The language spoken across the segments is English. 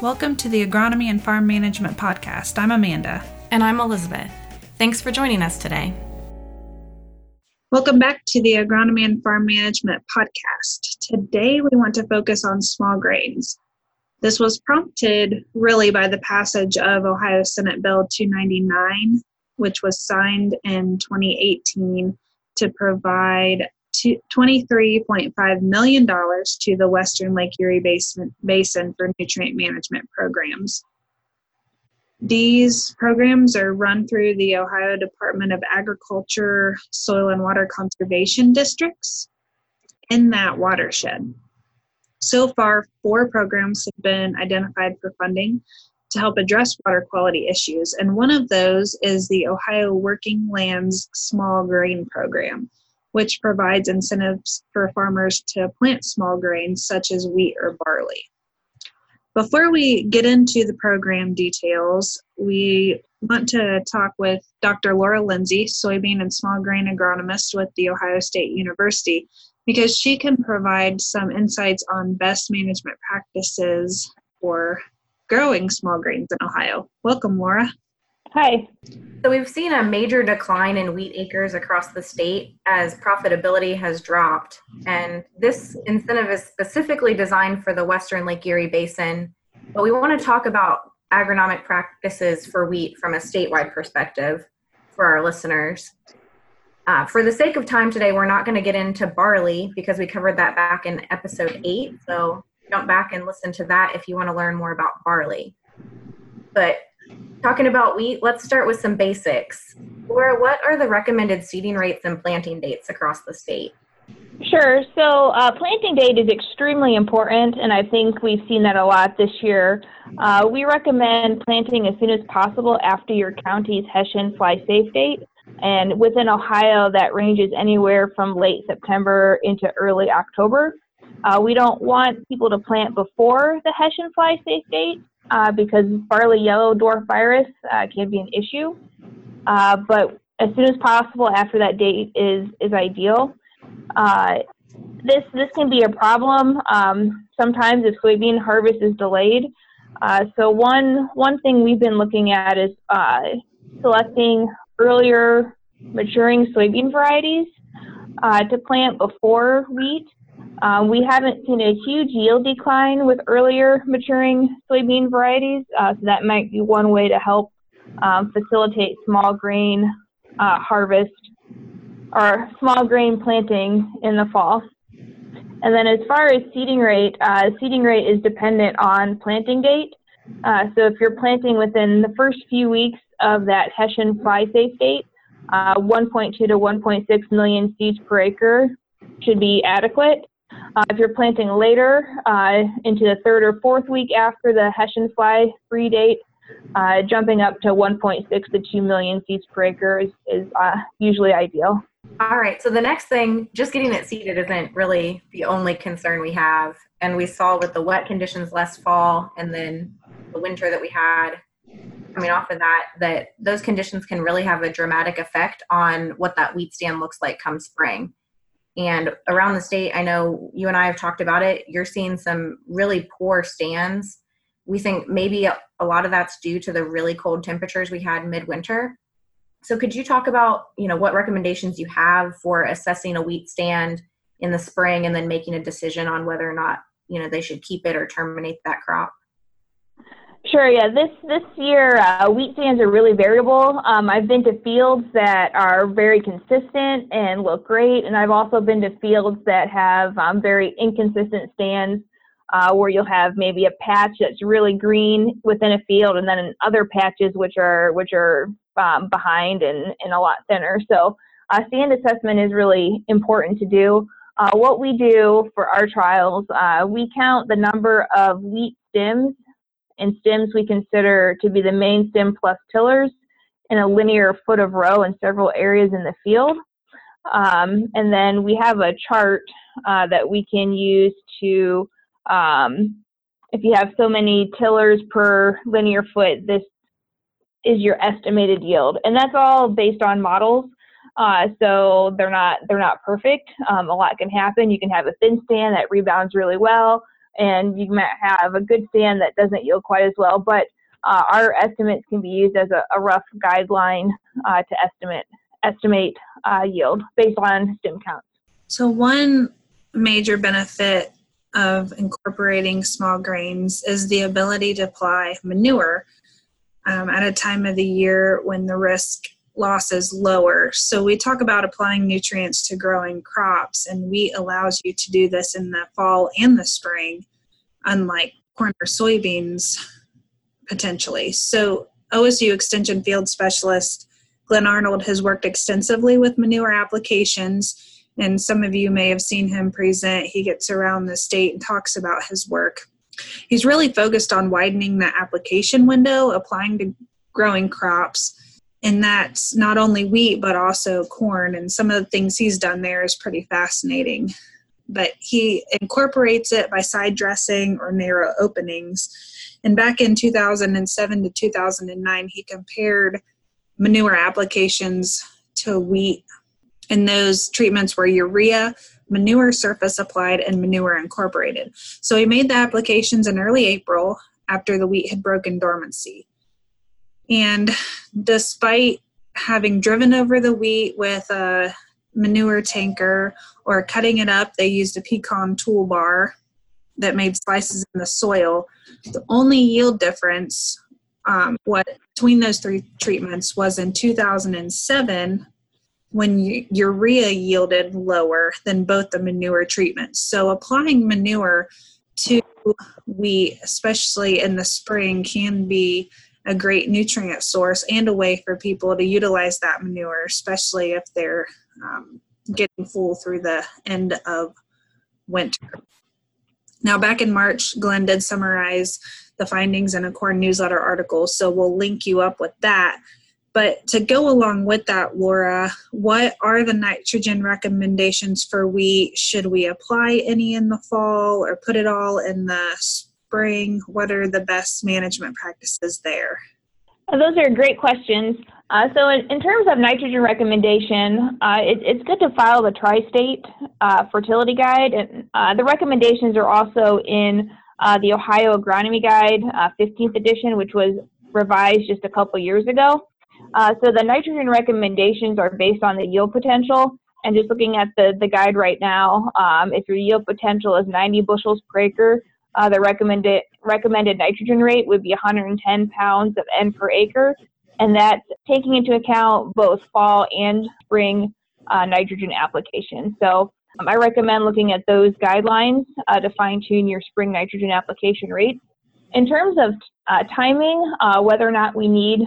Welcome to the Agronomy and Farm Management Podcast. I'm Amanda. And I'm Elizabeth. Thanks for joining us today. Welcome back to the Agronomy and Farm Management Podcast. Today we want to focus on small grains. This was prompted really by the passage of Ohio Senate Bill 299, which was signed in 2018 to provide $23.5 million to the Western Lake Erie Basin, Basin for nutrient management programs. These programs are run through the Ohio Department of Agriculture Soil and Water Conservation Districts in that watershed. So far, four programs have been identified for funding to help address water quality issues, and one of those is the Ohio Working Lands Small Grain Program, which provides incentives for farmers to plant small grains such as wheat or barley. Before we get into the program details, we want to talk with Dr. Laura Lindsey, soybean and small grain agronomist with The Ohio State University, because she can provide some insights on best management practices for growing small grains in Ohio. Welcome, Laura. Hi. So we've seen a major decline in wheat acres across the state as profitability has dropped. And this incentive is specifically designed for the Western Lake Erie Basin. But we want to talk about agronomic practices for wheat from a statewide perspective for our listeners. Uh, for the sake of time today, we're not going to get into barley because we covered that back in episode eight. So jump back and listen to that if you want to learn more about barley. But talking about wheat, let's start with some basics. Laura, what are the recommended seeding rates and planting dates across the state? Sure. So, uh, planting date is extremely important, and I think we've seen that a lot this year. Uh, we recommend planting as soon as possible after your county's Hessian fly safe date. And within Ohio, that ranges anywhere from late September into early October. Uh, we don't want people to plant before the Hessian fly safe date uh, because barley yellow dwarf virus uh, can be an issue. Uh, but as soon as possible after that date is is ideal. Uh, this this can be a problem um, sometimes if soybean harvest is delayed. Uh, so one one thing we've been looking at is uh, selecting earlier maturing soybean varieties to plant before wheat. Um, we haven't seen a huge yield decline with earlier maturing soybean varieties, uh, so that might be one way to help um, facilitate small grain uh, harvest or small grain planting in the fall. And then as far as seeding rate, uh, seeding rate is dependent on planting date. Uh, so if you're planting within the first few weeks of that Hessian fly safe date, uh, 1.2 to 1.6 million seeds per acre should be adequate. Uh, if you're planting later uh, into the third or fourth week after the Hessian fly free date, uh, jumping up to 1.6 to 2 million seeds per acre is, is uh, usually ideal. All right, so the next thing, just getting it seeded isn't really the only concern we have. And we saw with the wet conditions last fall and then the winter that we had coming off of that, that those conditions can really have a dramatic effect on what that wheat stand looks like come spring. And around the state, I know you and I have talked about it. You're seeing some really poor stands. We think maybe a, lot of that's due to the really cold temperatures we had midwinter. So could you talk about, you know, what recommendations you have for assessing a wheat stand in the spring and then making a decision on whether or not, you know, they should keep it or terminate that crop? Sure. Yeah. This this year, uh, wheat stands are really variable. Um, I've been to fields that are very consistent and look great, and I've also been to fields that have um, very inconsistent stands, uh, where you'll have maybe a patch that's really green within a field, and then other patches which are which are um, behind and, and a lot thinner. So, uh, stand assessment is really important to do. Uh, what we do for our trials, uh, we count the number of wheat stems and stems we consider to be the main stem plus tillers in a linear foot of row in several areas in the field. Um, and then we have a chart uh, that we can use to, um, if you have so many tillers per linear foot, this is your estimated yield. And that's all based on models. Uh, so they're not they're not perfect. Um, a lot can happen. You can have a thin stand that rebounds really well. And you might have a good stand that doesn't yield quite as well. But uh, our estimates can be used as a, a rough guideline uh, to estimate estimate uh, yield based on stem counts. So one major benefit of incorporating small grains is the ability to apply manure um, at a time of the year when the risk loss is lower. So we talk about applying nutrients to growing crops, and wheat allows you to do this in the fall and the spring, unlike corn or soybeans potentially. So OSU Extension Field Specialist Glenn Arnold has worked extensively with manure applications and some of you may have seen him present. He gets around the state and talks about his work. He's really focused on widening the application window, applying to growing crops. And that's not only wheat, but also corn. And some of the things he's done there is pretty fascinating. But he incorporates it by side dressing or narrow openings. And back in 2007 to 2009, he compared manure applications to wheat and those treatments were urea, manure surface applied, and manure incorporated. So he made the applications in early April after the wheat had broken dormancy. And despite having driven over the wheat with a manure tanker or cutting it up, they used a pecan toolbar that made slices in the soil. The only yield difference um, what between those three treatments was in 2007 when urea yielded lower than both the manure treatments. So applying manure to wheat, especially in the spring, can be a great nutrient source and a way for people to utilize that manure, especially if they're um, getting full through the end of winter. Now, back in March, Glenn did summarize the findings in a corn newsletter article, so we'll link you up with that. But to go along with that, Laura, what are the nitrogen recommendations for wheat? Should we apply any in the fall or put it all in the spring? What are the best management practices there? Uh, those are great questions. Uh, so, in, in, terms of nitrogen recommendation, uh, it, it's good to file the Tri State uh, Fertility Guide. And uh, the recommendations are also in uh, the Ohio Agronomy Guide, 15th edition, which was revised just a couple years ago. So the nitrogen recommendations are based on the yield potential. And just looking at the, the guide right now, um, if your yield potential is 90 bushels per acre, uh, the recommended recommended nitrogen rate would be 110 pounds of N per acre, and that's taking into account both fall and spring uh, nitrogen application. So um, I recommend looking at those guidelines uh, to fine tune your spring nitrogen application rates. In terms of uh, timing, uh, whether or not we need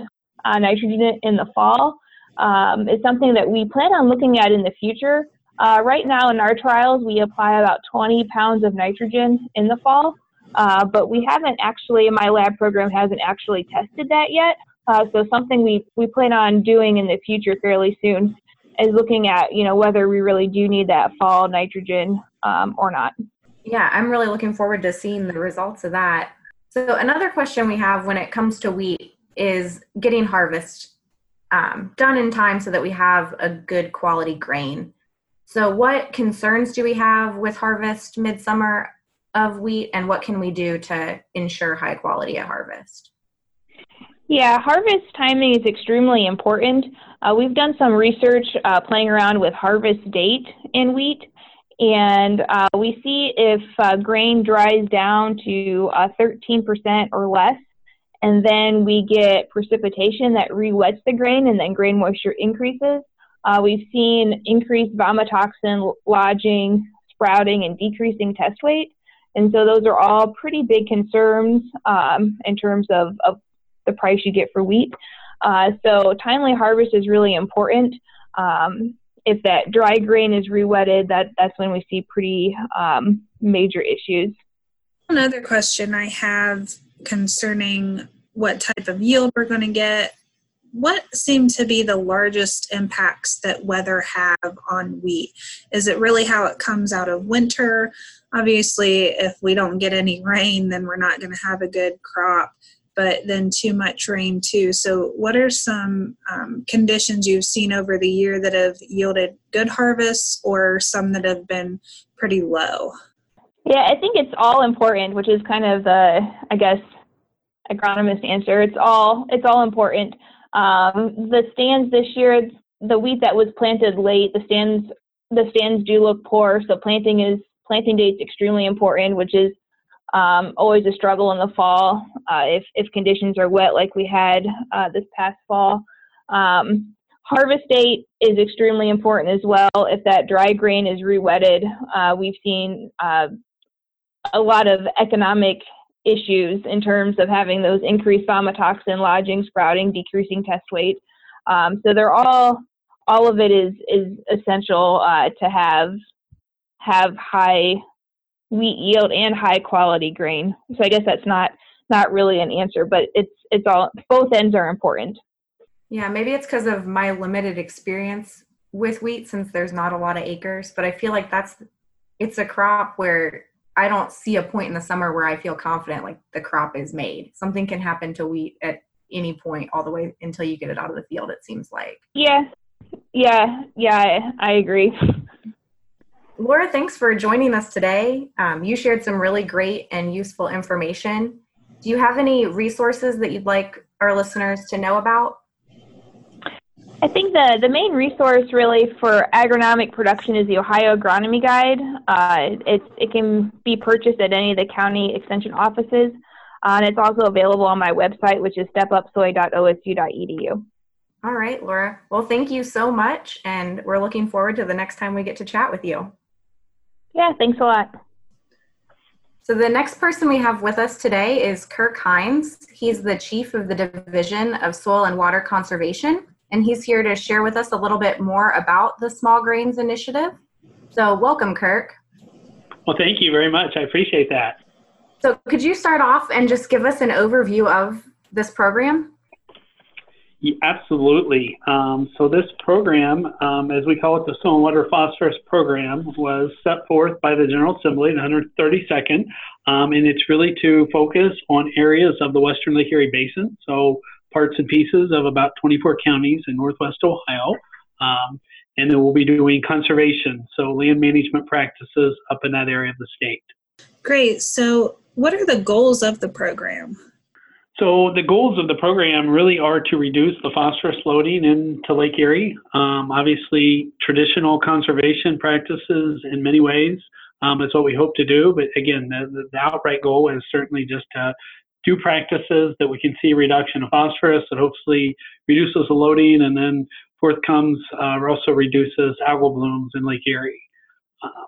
uh, nitrogen in the fall um, is something that we plan on looking at in the future. Uh, right now in our trials, we apply about 20 pounds of nitrogen in the fall, uh, but we haven't actually, my lab program hasn't actually tested that yet. Uh, so something we, we plan on doing in the future fairly soon is looking at, you know, whether we really do need that fall nitrogen um, or not. Yeah, I'm really looking forward to seeing the results of that. So another question we have when it comes to wheat is getting harvest um, done in time so that we have a good quality grain. So, what concerns do we have with harvest midsummer of wheat, and what can we do to ensure high quality at harvest? Yeah, harvest timing is extremely important. Uh, we've done some research uh, playing around with harvest date in wheat, and uh, we see if uh, grain dries down to 13% uh, or less, and then we get precipitation that re-wets the grain and then grain moisture increases. Uh, we've seen increased vomitoxin lodging, sprouting, and decreasing test weight. And so those are all pretty big concerns um, in terms of, of the price you get for wheat. Uh, so timely harvest is really important. Um, if that dry grain is re-wetted, that, that's when we see pretty um, major issues. Another question I have concerning what type of yield we're going to get. What seem to be the largest impacts that weather have on wheat? Is it really how it comes out of winter? Obviously, if we don't get any rain, then we're not going to have a good crop, but then too much rain too. So, what are some um, conditions you've seen over the year that have yielded good harvests or some that have been pretty low? Yeah, I think it's all important, which is kind of the, I guess, agronomist answer. It's all it's all important. Um, the stands this year, the wheat that was planted late, the stands the stands do look poor. So planting is planting date's extremely important, which is um, always a struggle in the fall uh, if if conditions are wet like we had uh, this past fall. Um, harvest date is extremely important as well. If that dry grain is re-wetted, uh, we've seen uh, a lot of economic issues in terms of having those increased vomitoxin, lodging, sprouting, decreasing test weight. Um, so they're all all of it is is essential uh, to have have high wheat yield and high quality grain. So I guess that's not not really an answer, but it's it's all both ends are important. Yeah, maybe it's because of my limited experience with wheat since there's not a lot of acres, but I feel like that's it's a crop where I don't see a point in the summer where I feel confident like the crop is made. Something can happen to wheat at any point all the way until you get it out of the field it seems like. Yeah. Yeah, yeah, I, I agree. Laura, thanks for joining us today. Um, you shared some really great and useful information. Do you have any resources that you'd like our listeners to know about? I think the, the main resource really for agronomic production is the Ohio Agronomy Guide. Uh, it's, it can be purchased at any of the county extension offices, uh, and it's also available on my website, which is stepupsoy.osu.edu. All right, Laura. Well, thank you so much, and we're looking forward to the next time we get to chat with you. Yeah, thanks a lot. So the next person we have with us today is Kirk Hines. He's the chief of the Division of Soil and Water Conservation, and he's here to share with us a little bit more about the Small Grains Initiative. So welcome, Kirk. Well, thank you very much. I appreciate that. So could you start off and just give us an overview of this program? Yeah, absolutely. Um, so this program, um, as we call it, the Soil and Water Phosphorus Program, was set forth by the General Assembly in 132nd, um, and it's really to focus on areas of the Western Lake Erie Basin, so parts and pieces of about 24 counties in Northwest Ohio. Um, and then we'll be doing conservation, so land management practices up in that area of the state. Great. So, what are the goals of the program? So the goals of the program really are to reduce the phosphorus loading into Lake Erie. Um, obviously, traditional conservation practices in many ways um, is what we hope to do. But again, the, the outright goal is certainly just to do practices that we can see reduction of phosphorus that hopefully reduces the loading and then forth comes uh, also reduces algal blooms in Lake Erie. Uh,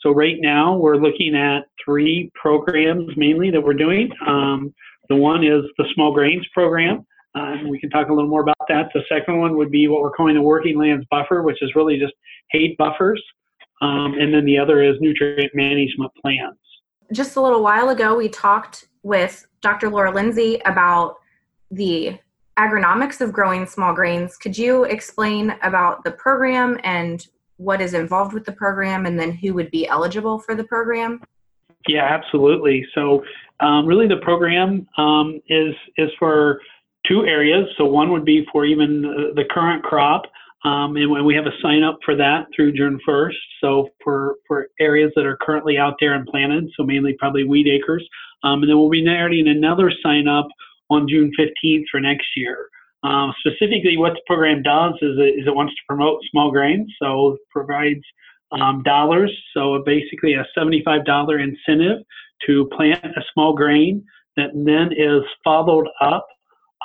so right now we're looking at three programs mainly that we're doing. Um, the one is the small grains program. Uh, we can talk a little more about that. The second one would be what we're calling the working lands buffer, which is really just hay buffers. Um, and then the other is nutrient management plans. Just a little while ago, we talked with Dr. Laura Lindsey about the agronomics of growing small grains. Could you explain about the program and what is involved with the program and then who would be eligible for the program? Yeah, absolutely. So, um, really, the program um, is is for two areas. So, one would be for even the, the current crop, um, and when we have a sign up for that through June 1st. So, for for areas that are currently out there and planted, so mainly probably wheat acres, um, and then we'll be adding another sign up on June 15th for next year. Um, specifically, what the program does is it, is it wants to promote small grains, so it provides um, dollars. So basically, a $75 incentive to plant a small grain that then is followed up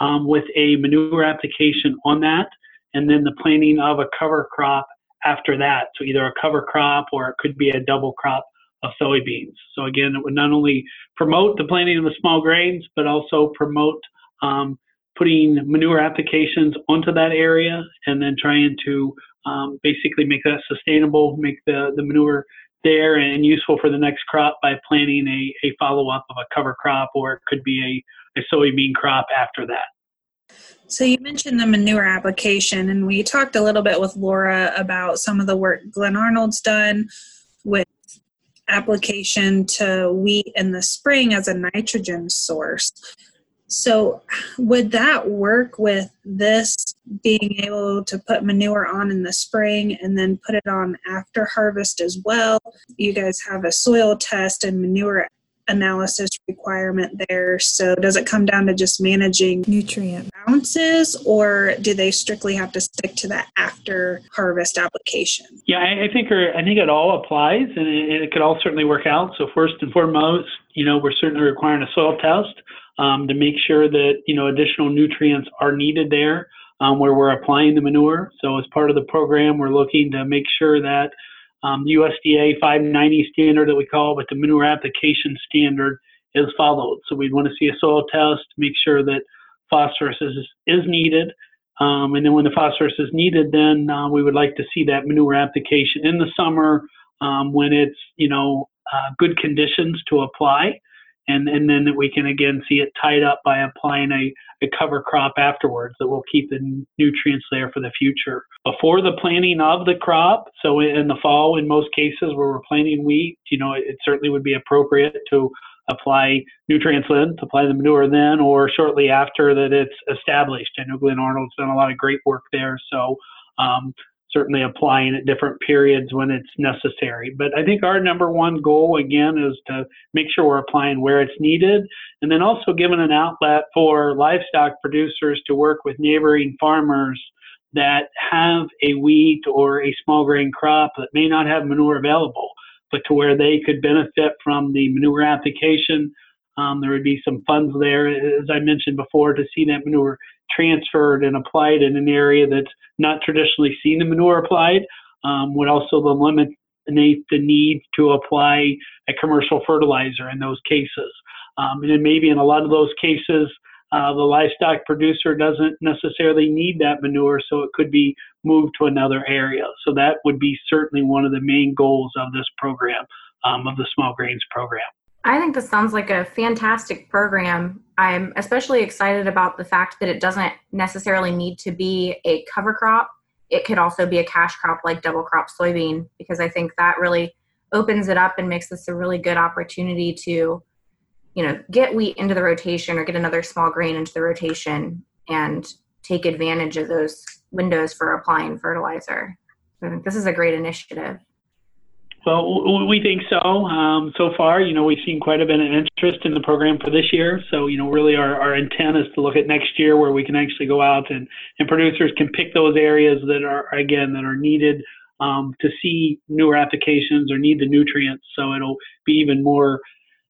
um, with a manure application on that, and then the planting of a cover crop after that. So either a cover crop or it could be a double crop of soybeans. So again, it would not only promote the planting of the small grains, but also promote um, putting manure applications onto that area and then trying to um, basically make that sustainable, make the, the manure there and useful for the next crop by planting a, a follow up of a cover crop or it could be a, a soybean crop after that. So you mentioned the manure application, and we talked a little bit with Laura about some of the work Glenn Arnold's done with application to wheat in the spring as a nitrogen source. So, would that work with this being able to put manure on in the spring and then put it on after harvest as well. You guys have a soil test and manure analysis requirement there. So does it come down to just managing nutrient balances or do they strictly have to stick to that after harvest application? Yeah, I, I think I think it all applies and it, it, could all certainly work out. So first and foremost, you know, we're certainly requiring a soil test um, to make sure that, you know, additional nutrients are needed there um, where we're applying the manure. So as part of the program, we're looking to make sure that um, USDA 590 standard that we call, but the manure application standard is followed. So we'd want to see a soil test, make sure that phosphorus is, is needed. Um, and then when the phosphorus is needed, then uh, we would like to see that manure application in the summer um, when it's, you know, uh, good conditions to apply and and then we can again see it tied up by applying a, a cover crop afterwards that will keep the nutrients there for the future. Before the planting of the crop, so in the fall, in most cases where we're planting wheat, you know, it, it certainly would be appropriate to apply nutrients then, to apply the manure then, or shortly after that it's established. I know Glenn Arnold's done a lot of great work there, so um, certainly applying at different periods when it's necessary. But I think our number one goal, again, is to make sure we're applying where it's needed and then also giving an outlet for livestock producers to work with neighboring farmers that have a wheat or a small grain crop that may not have manure available, but to where they could benefit from the manure application. Um, there would be some funds there, as I mentioned before, to see that manure transferred and applied in an area that's not traditionally seen the manure applied um, would also eliminate the need to apply a commercial fertilizer in those cases. Um, and then maybe in a lot of those cases, uh, the livestock producer doesn't necessarily need that manure, so it could be moved to another area. So that would be certainly one of the main goals of this program, um, of the small grains program. I think this sounds like a fantastic program. I'm especially excited about the fact that it doesn't necessarily need to be a cover crop. It could also be a cash crop like double crop soybean, because I think that really opens it up and makes this a really good opportunity to, you know, get wheat into the rotation or get another small grain into the rotation and take advantage of those windows for applying fertilizer. I think this is a great initiative. Well, we think so. Um, so far, you know, we've seen quite a bit of interest in the program for this year. So, you know, really our, our intent is to look at next year where we can actually go out and, and producers can pick those areas that are, again, that are needed um, to see manure applications or need the nutrients. So it'll be even more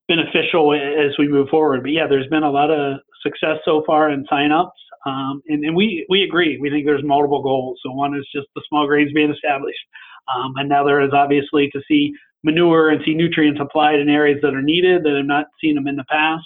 beneficial as we move forward. But yeah, there's been a lot of success so far in signups. Um, and, and we, we agree. We think there's multiple goals. So one is just the small grains being established. Um, and now there is obviously to see manure and see nutrients applied in areas that are needed that have not seen them in the past.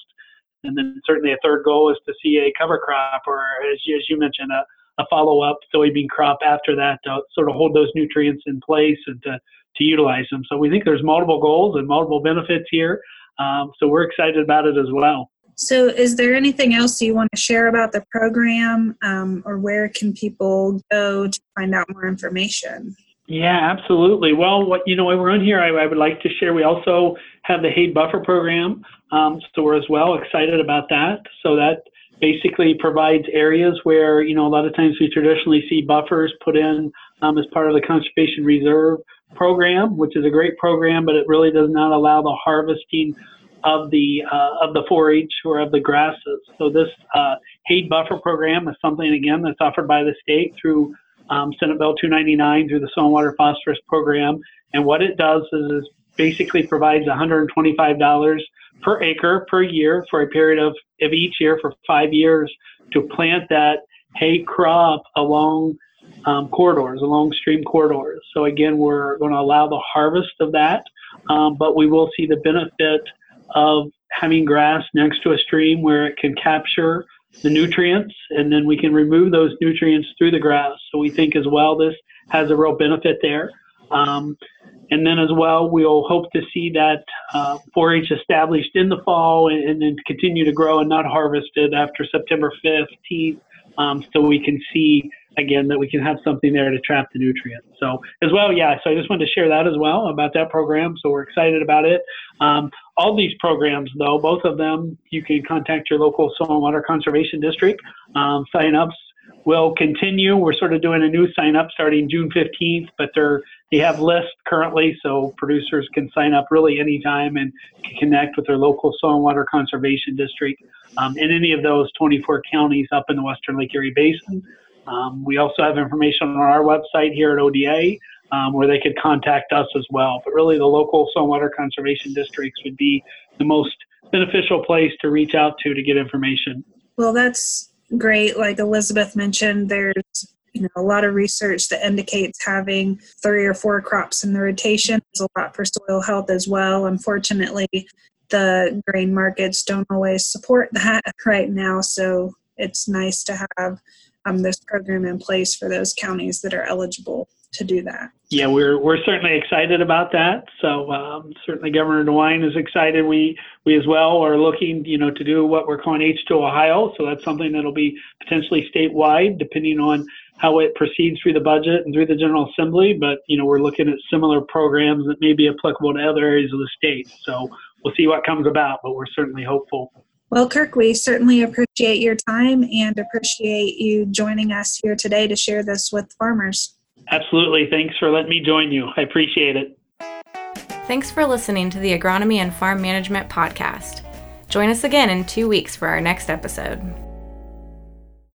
And then certainly a third goal is to see a cover crop or, as you, as you mentioned, a, a follow-up soybean crop after that to sort of hold those nutrients in place and to, to utilize them. So we think there's multiple goals and multiple benefits here. Um, so we're excited about it as well. So, is there anything else you want to share about the program, um, or where can people go to find out more information? Yeah, absolutely. Well, what you know, we're on here, I, I, would like to share. We also have the Hayed Buffer program, um, so we're as well excited about that. So that basically provides areas where you know a lot of times we traditionally see buffers put in um, as part of the conservation reserve program, which is a great program, but it really does not allow the harvesting of the uh, of the forage or of the grasses. So this uh, Buffer program is something again that's offered by the state through um, Senate Bill 299 through the Soil and Water Phosphorus Program. And what it does is, basically provides $125 per acre per year for a period of, of each year for five years to plant that hay crop along um, corridors, along stream corridors. So again, we're going to allow the harvest of that, um, but we will see the benefit of having grass next to a stream where it can capture the nutrients, and then we can remove those nutrients through the grass. So we think as well this has a real benefit there. Um, and then as well, we'll hope to see that uh, forage established in the fall and, and, then continue to grow and not harvested after September 15th, um, so we can see again that we can have something there to trap the nutrients. So as well, yeah. So I just wanted to share that as well about that program. So we're excited about it. Um, all these programs, though, both of them, you can contact your local soil and water conservation district. Um, sign ups will continue. We're sort of doing a new sign up starting June 15th, but they're they have lists currently, so producers can sign up really anytime and connect with their local soil and water conservation district um, in any of those 24 counties up in the Western Lake Erie Basin. Um, we also have information on our website here at ODA um, where they could contact us as well. But really, the local soil water conservation districts would be the most beneficial place to reach out to to get information. Well, that's great. Like Elizabeth mentioned, there's you know a lot of research that indicates having three or four crops in the rotation is a lot for soil health as well. Unfortunately, the grain markets don't always support that right now, so it's nice to have um, this program in place for those counties that are eligible to do that. Yeah, we're we're certainly excited about that. So um, certainly, Governor DeWine is excited. We we as well are looking, you know, to do what we're calling H2 Ohio. So that's something that'll be potentially statewide, depending on how it proceeds through the budget and through the General Assembly. But you know, we're looking at similar programs that may be applicable to other areas of the state. So we'll see what comes about, but we're certainly hopeful. Well, Kirk, we certainly appreciate your time and appreciate you joining us here today to share this with farmers. Absolutely. Thanks for letting me join you. I appreciate it. Thanks for listening to the Agronomy and Farm Management Podcast. Join us again in two weeks for our next episode.